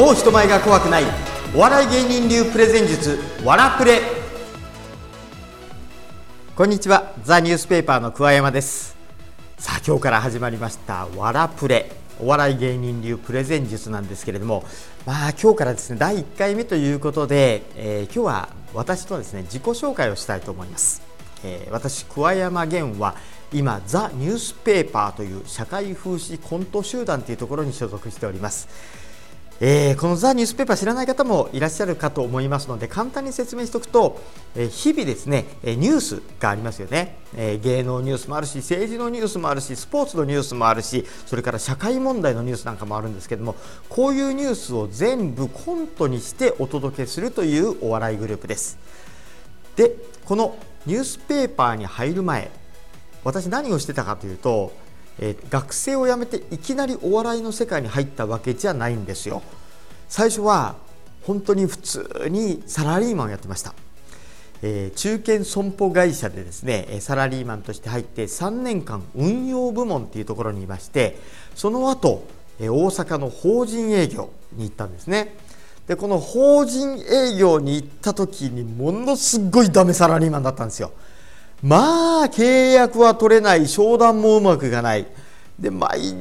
もう人前が怖くない。お笑い芸人流プレゼン術わらプレ。こんにちは。ザニュースペーパーの桑山です。さあ今日から始まりましたわらプレ。お笑い芸人流プレゼン術なんですけれどもまあ今日からですね第1回目ということで、えー、今日は私とですね自己紹介をしたいと思います、えー、私桑山源は今ザ・ニュースペーパーという社会風刺コント集団というところに所属しております。えー、このザ・ニュースペーパー知らない方もいらっしゃるかと思いますので簡単に説明しておくと、えー、日々ですねニュースがありますよね、えー、芸能ニュースもあるし政治のニュースもあるしスポーツのニュースもあるしそれから社会問題のニュースなんかもあるんですけどもこういうニュースを全部コントにしてお届けするというお笑いグループです。でこのニュースペーパーに入る前私何をしてたかというとえ、学生を辞めていきなりお笑いの世界に入ったわけじゃないんですよ。最初は本当に普通にサラリーマンをやってました、えー、中堅損保会社でですねサラリーマンとして入って3年間運用部門っていうところにいましてその後大阪の法人営業に行ったんですね。でこの法人営業に行った時にものすごいダメサラリーマンだったんですよ。まあ契約は取れない商談もうまくいかない。で毎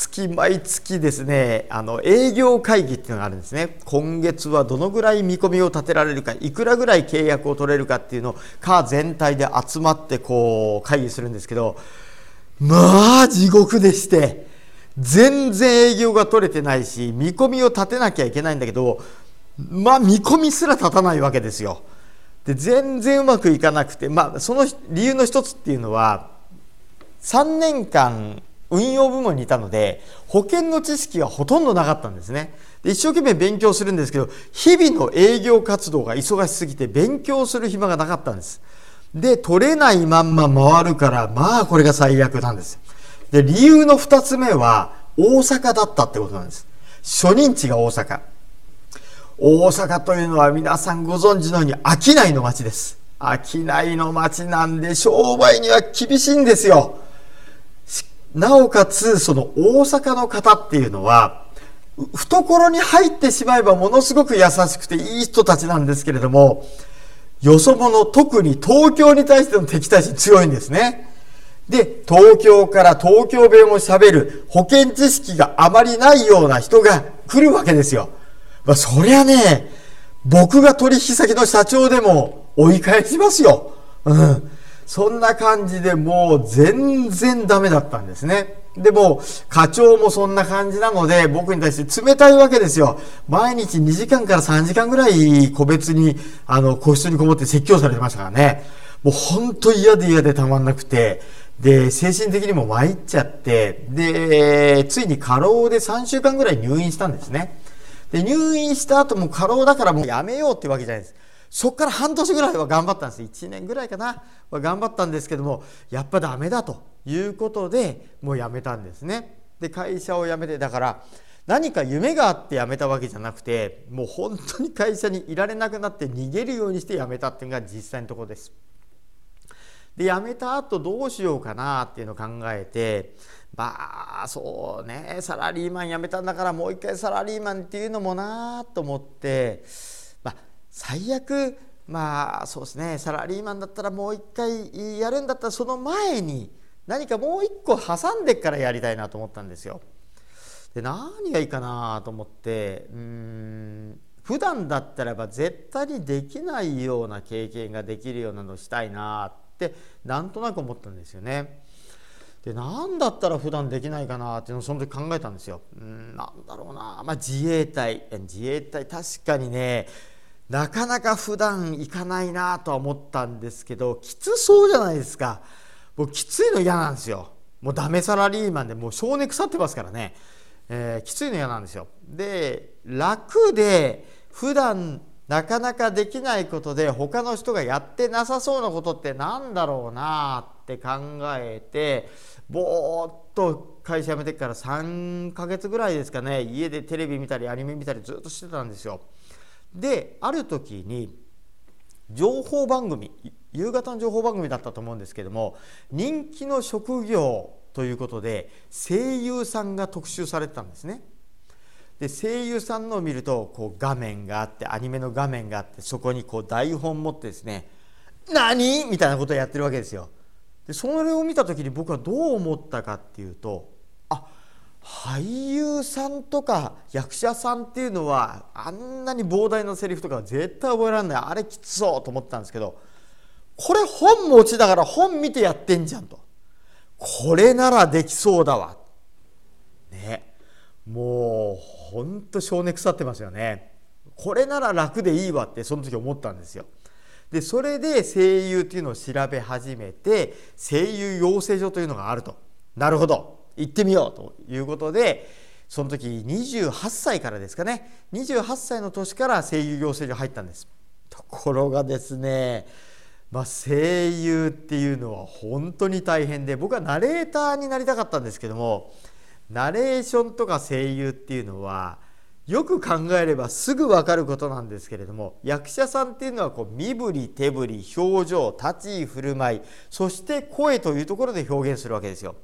月毎月ですねあの営業会議っていうのがあるんですね今月はどのぐらい見込みを立てられるかいくらぐらい契約を取れるかっていうのを課全体で集まってこう会議するんですけどまあ地獄でして全然営業が取れてないし見込みを立てなきゃいけないんだけどまあ見込みすら立たないわけですよ。で全然うまくいかなくて、まあ、その理由の一つっていうのは3年間運用部門にいたので保険の知識がほとんどなかったんですね。で一生懸命勉強するんですけど日々の営業活動が忙しすぎて勉強する暇がなかったんです。で取れないまんま回るからまあこれが最悪なんです。で理由の2つ目は大阪だったってことなんです。初任地が大阪。大阪というのは皆さんご存知のように商いの街です。商いの街なんで商売には厳しいんですよ。なおかつ、その大阪の方っていうのは、懐に入ってしまえばものすごく優しくていい人たちなんですけれども、よそ者、特に東京に対しての敵対心強いんですね。で、東京から東京弁を喋る保険知識があまりないような人が来るわけですよ。まあ、そりゃね、僕が取引先の社長でも追い返しますよ。うん。そんな感じでもう全然ダメだったんですね。でも、課長もそんな感じなので、僕に対して冷たいわけですよ。毎日2時間から3時間ぐらい個別に、あの、個室にこもって説教されてましたからね。もう本当嫌で嫌でたまんなくて、で、精神的にも参っちゃって、で、ついに過労で3週間ぐらい入院したんですね。で、入院した後も過労だからもうやめようってわけじゃないです。そこから半年ぐらいは頑張ったんです。1年ぐらいかな。は頑張ったんですけども、やっぱダメだということで、もうやめたんですね。で、会社を辞めて、だから、何か夢があって辞めたわけじゃなくてもう本当に会社にいられなくなって逃げるようにして辞めたっていうのが実際のところです。で辞めた後どうしようかなっていうのを考えてまあそうねサラリーマン辞めたんだからもう一回サラリーマンっていうのもなと思って、最悪まあそうですねサラリーマンだったらもう一回やるんだったらその前に何かもう一個挟んでからやりたいなと思ったんですよ。で何がいいかなと思ってうん普段だったらば絶対にできないような経験ができるようなのをしたいなってなんとなく思ったんですよね。で何だったら普段できないかなっていうのをその時考えたんですよ。うんなんだろうな、まあ、自衛隊自衛隊確かにねなかなか普段行かないなとは思ったんですけどきつそうじゃないですか。僕きついの嫌なんですよ。もうダメサラリーマンでもう性根腐ってますからね、えー、きついの嫌なんですよ。で楽で普段なかなかできないことで他の人がやってなさそうなことってなんだろうなって考えてぼーっと会社辞めてから3ヶ月ぐらいですかね家でテレビ見たりアニメ見たりずっとしてたんですよ。である時に情報番組夕方の情報番組だったと思うんですけども人気の職業ということで声優さんが特集されてたんですね。で声優さんのを見るとこう画面があってアニメの画面があってそこにこう台本持ってですね「何?」みたいなことをやってるわけですよ。でそれを見た時に僕はどう思ったかっていうと俳優さんとか役者さんっていうのはあんなに膨大なセリフとか絶対覚えられない。あれきつそうと思ったんですけどこれ本持ちだから本見てやってんじゃんと。これならできそうだわ。ね。もうほんと性根腐ってますよね。これなら楽でいいわってその時思ったんですよ。でそれで声優っていうのを調べ始めて声優養成所というのがあると。なるほど。行ってみようということでその時28歳からですかね28歳の年から声優養成所入ったんですところがですねまあ、声優っていうのは本当に大変で僕はナレーターになりたかったんですけどもナレーションとか声優っていうのはよく考えればすぐ分かることなんですけれども役者さんっていうのはこう身振り手振り表情立ち居振る舞いそして声というところで表現するわけですよ。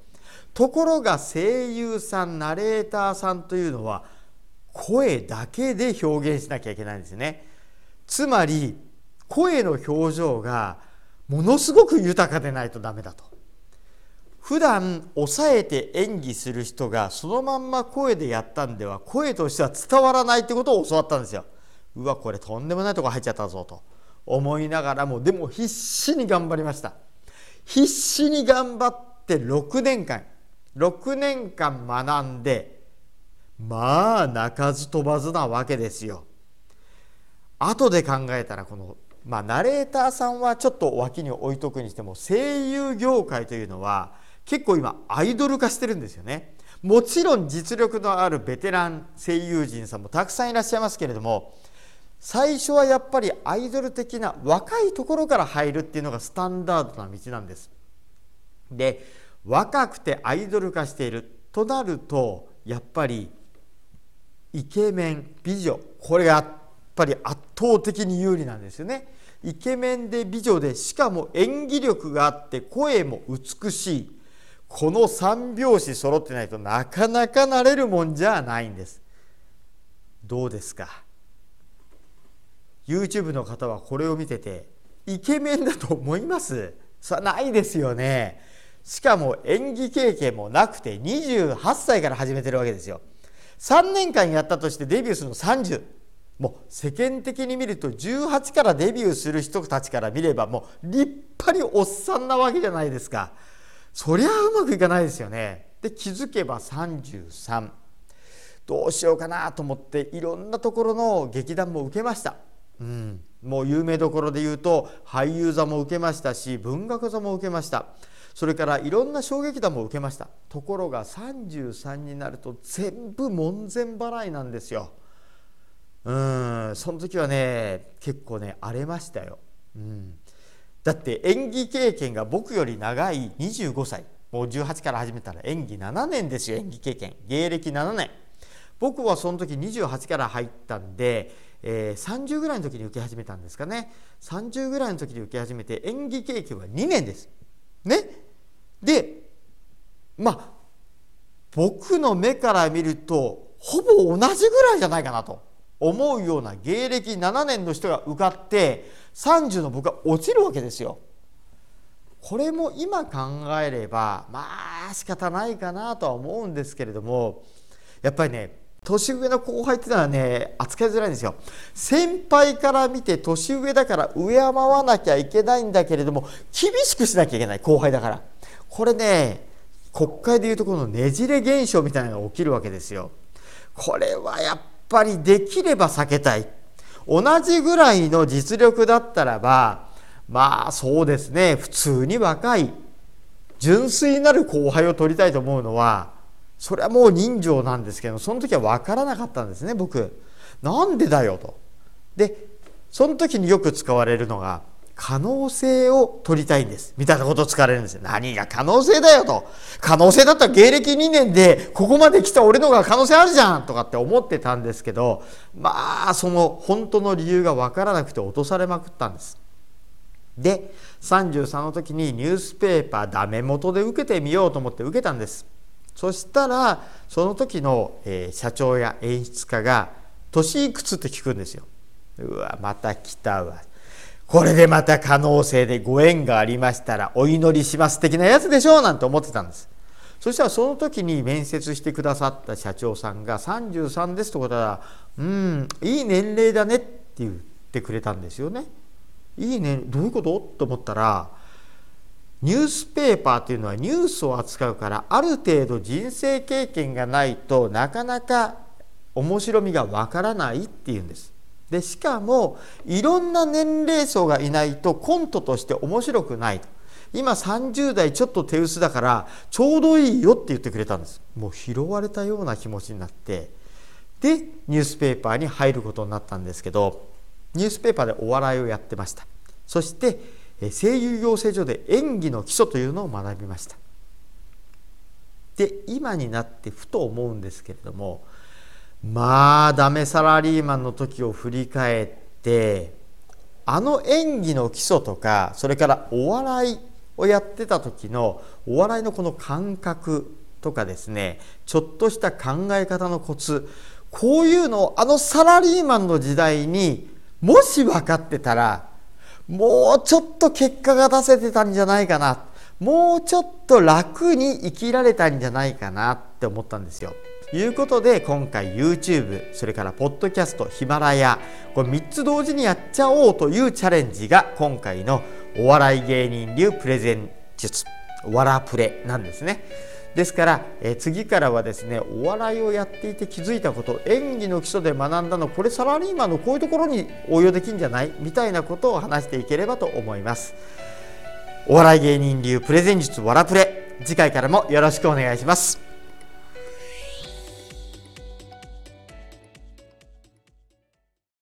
ところが声優さんナレーターさんというのは声だけで表現しなきゃいけないんですね。つまり声の表情がものすごく豊かでないとダメだと。普段抑えて演技する人がそのまんま声でやったんでは声としては伝わらないってことを教わったんですよ。うわこれとんでもないとこ入っちゃったぞと。思いながらもでも必死に頑張りました。必死に頑張って6年間6年間学んでまあ鳴かず飛ばずなわけですよ後で考えたらこのまあ、ナレーターさんはちょっと脇に置いとくにしても声優業界というのは結構今アイドル化してるんですよね。もちろん実力のあるベテラン声優陣さんもたくさんいらっしゃいますけれども最初はやっぱりアイドル的な若いところから入るっていうのがスタンダードな道なんです。で若くてアイドル化しているとなるとやっぱりイケメン美女これがやっぱり圧倒的に有利なんですよね。イケメンで美女でしかも演技力があって声も美しい。この三拍子揃ってないとなかなかなれるもんじゃないんです。どうですか？YouTube の方はこれを見ててイケメンだと思います？さないですよね。しかも演技経験もなくて28歳から始めてるわけですよ。3年間やったとしてデビューするの30もう世間的に見ると18からデビューする人たちから見ればもう立派におっさんなわけじゃないですか。そりゃうまくいかないですよね。で気づけば33どうしようかなと思っていろんなところの劇団も受けました、うん、もう有名どころで言うと俳優座も受けましたし文学座も受けました。それからいろんな小劇団も受けました。ところが33になると全部門前払いなんですよ。うんその時はね結構ね荒れましたよ、うん、だって演技経験が僕より長い25歳。もう18から始めたら演技7年ですよ演技経験。芸歴7年。僕はその時28から入ったんで、えー、30ぐらいの時に受け始めたんですかね。30ぐらいの時に受け始めて演技経験は2年です。ね？でまあ僕の目から見るとほぼ同じぐらいじゃないかなと思うような芸歴7年の人が受かって30の僕は落ちるわけですよ。これも今考えればまあ仕方ないかなとは思うんですけれどもやっぱりね年上の後輩っていうのはね扱いづらいんですよ先輩から見て年上だから敬わなきゃいけないんだけれども厳しくしなきゃいけない後輩だからこれね国会でいうとこのねじれ現象みたいなのが起きるわけですよこれはやっぱりできれば避けたい同じぐらいの実力だったらばまあそうですね普通に若い純粋なる後輩を取りたいと思うのはそれはもう人情なんですけどその時は分からなかったんですね僕。なんでだよと。でその時によく使われるのが可能性を取りたいんですみたいなことを使われるんですよ何が可能性だよと可能性だったら芸歴2年でここまで来た俺の方が可能性あるじゃんとかって思ってたんですけどまあその本当の理由が分からなくて落とされまくったんですで33の時にニュースペーパーダメ元で受けてみようと思って受けたんですそしたらその時の、え、社長や演出家が「年いくつ?」って聞くんですよ。うわまた来たわ。これでまた可能性でご縁がありましたらお祈りします的なやつでしょうなんて思ってたんです。そしたらその時に面接してくださった社長さんが33ですと答えたら「うんいい年齢だね」って言ってくれたんですよね。いいねどういうこと？と思ったらニュースペーパーというのはニュースを扱うからある程度人生経験がないとなかなか面白みがわからないっていうんです。でしかもいろんな年齢層がいないとコントとして面白くないと。今30代ちょっと手薄だからちょうどいいよって言ってくれたんです。もう拾われたような気持ちになって。でニュースペーパーに入ることになったんですけどニュースペーパーでお笑いをやってました。そして声優養成所で演技の基礎というのを学びました。で今になってふと思うんですけれどもまあダメサラリーマンの時を振り返ってあの演技の基礎とかそれからお笑いをやってた時のお笑いのこの感覚とかですねちょっとした考え方のコツこういうのをあのサラリーマンの時代にもし分かってたらもうちょっと結果が出せてたんじゃないかなもうちょっと楽に生きられたんじゃないかなって思ったんですよ。いうことで今回 YouTube それからポッドキャストヒマラヤこれ3つ同時にやっちゃおうというチャレンジが今回のお笑い芸人流プレゼン術わらプレなんですね。ですから、え次からはですねお笑いをやっていて気づいたこと演技の基礎で学んだのこれサラリーマンのこういうところに応用できるんじゃない？みたいなことを話していければと思います。お笑い芸人流プレゼン術わらプレ次回からもよろしくお願いします。